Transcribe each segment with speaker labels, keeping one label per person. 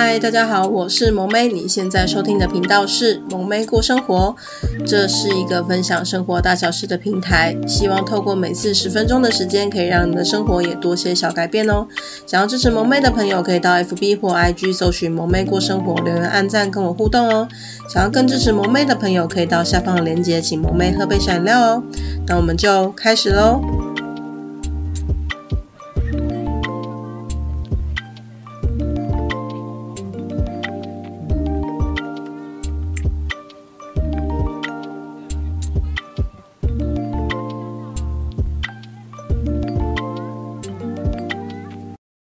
Speaker 1: 嗨，大家好，我是萌妹。你现在收听的频道是萌妹过生活，这是一个分享生活大小事的平台。希望透过每次十分钟的时间，可以让你的生活也多些小改变哦。想要支持萌妹的朋友，可以到 FB 或 IG 搜寻“萌妹过生活”，留言按赞跟我互动哦。想要更支持萌妹的朋友，可以到下方的链接，请萌妹喝杯小饮料哦。那我们就开始喽。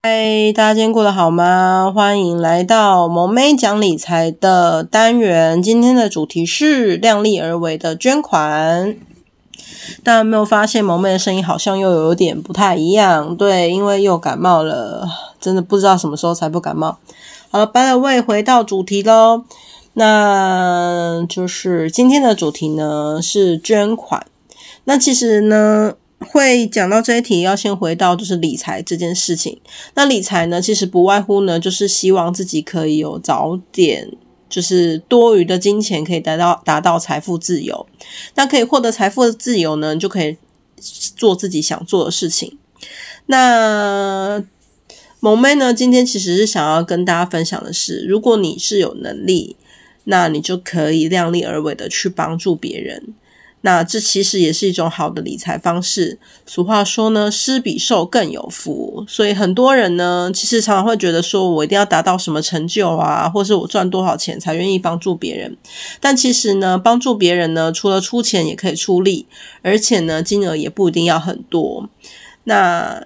Speaker 1: 嗨，大家今天过得好吗？欢迎来到萌妹讲理财的单元。今天的主题是量力而为的捐款。大家有没有发现萌妹的声音好像又有点不太一样？对，因为又感冒了，真的不知道什么时候才不感冒。好了，by the way，回到主题喽。那就是今天的主题呢是捐款。那其实呢。会讲到这一题，要先回到就是理财这件事情。那理财呢，其实不外乎呢，就是希望自己可以有早点，就是多余的金钱可以达到达到财富自由。那可以获得财富的自由呢，就可以做自己想做的事情。那萌妹呢，今天其实是想要跟大家分享的是，如果你是有能力，那你就可以量力而为的去帮助别人。那这其实也是一种好的理财方式。俗话说呢，施比受更有福。所以很多人呢，其实常常会觉得说，我一定要达到什么成就啊，或是我赚多少钱才愿意帮助别人。但其实呢，帮助别人呢，除了出钱，也可以出力，而且呢，金额也不一定要很多。那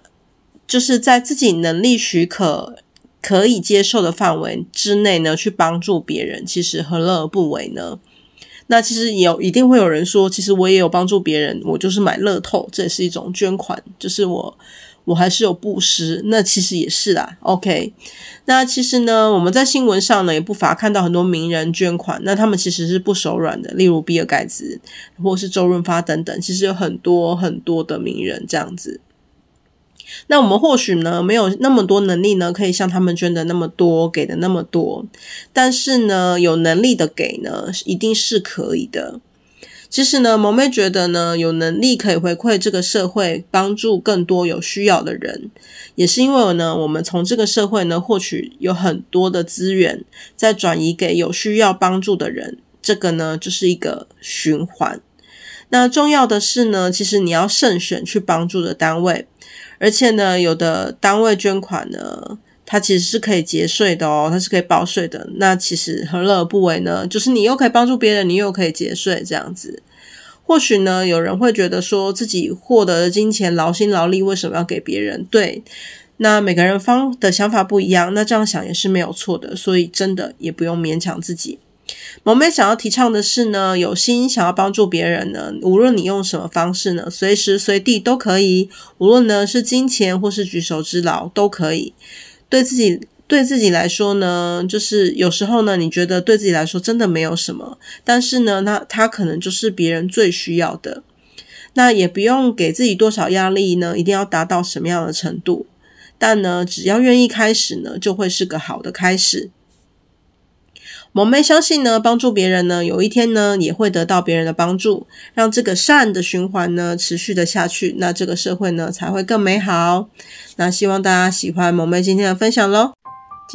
Speaker 1: 就是在自己能力许可、可以接受的范围之内呢，去帮助别人，其实何乐而不为呢？那其实也有一定会有人说，其实我也有帮助别人，我就是买乐透，这也是一种捐款，就是我我还是有布施，那其实也是啦。OK，那其实呢，我们在新闻上呢也不乏看到很多名人捐款，那他们其实是不手软的，例如比尔盖茨或是周润发等等，其实有很多很多的名人这样子。那我们或许呢，没有那么多能力呢，可以像他们捐的那么多，给的那么多。但是呢，有能力的给呢，一定是可以的。其实呢，萌妹觉得呢，有能力可以回馈这个社会，帮助更多有需要的人，也是因为呢，我们从这个社会呢，获取有很多的资源，再转移给有需要帮助的人，这个呢，就是一个循环。那重要的是呢，其实你要慎选去帮助的单位。而且呢，有的单位捐款呢，它其实是可以节税的哦，它是可以报税的。那其实何乐而不为呢？就是你又可以帮助别人，你又可以节税，这样子。或许呢，有人会觉得说自己获得的金钱劳心劳力，为什么要给别人？对，那每个人方的想法不一样，那这样想也是没有错的。所以真的也不用勉强自己。萌妹想要提倡的是呢，有心想要帮助别人呢，无论你用什么方式呢，随时随地都可以，无论呢是金钱或是举手之劳都可以。对自己对自己来说呢，就是有时候呢，你觉得对自己来说真的没有什么，但是呢，那他可能就是别人最需要的。那也不用给自己多少压力呢，一定要达到什么样的程度，但呢，只要愿意开始呢，就会是个好的开始。萌妹相信呢，帮助别人呢，有一天呢，也会得到别人的帮助，让这个善的循环呢，持续的下去，那这个社会呢，才会更美好。那希望大家喜欢萌妹今天的分享喽。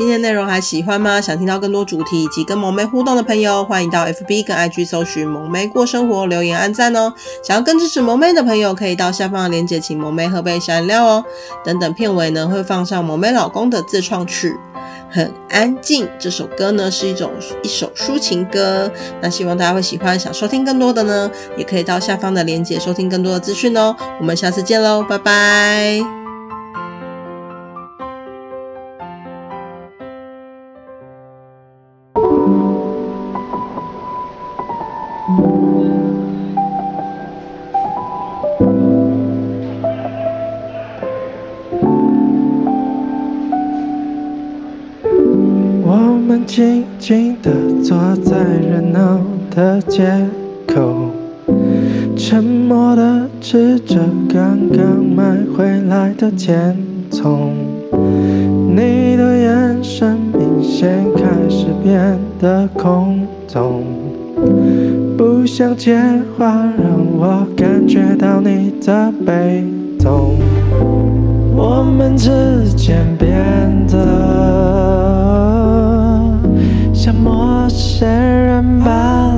Speaker 1: 今天内容还喜欢吗？想听到更多主题以及跟萌妹互动的朋友，欢迎到 FB 跟 IG 搜寻萌妹过生活，留言按赞哦。想要更支持萌妹的朋友，可以到下方的链接，请萌妹喝杯小饮料哦。等等片尾呢，会放上萌妹老公的自创曲。很安静，这首歌呢是一种一首抒情歌，那希望大家会喜欢。想收听更多的呢，也可以到下方的链接收听更多的资讯哦。我们下次见喽，拜拜。
Speaker 2: 静静地坐在热闹的街口，沉默地吃着刚刚买回来的甜筒。你的眼神明显开始变得空洞，不想接话，让我感觉到你的悲痛，我们之间变得。像陌生人般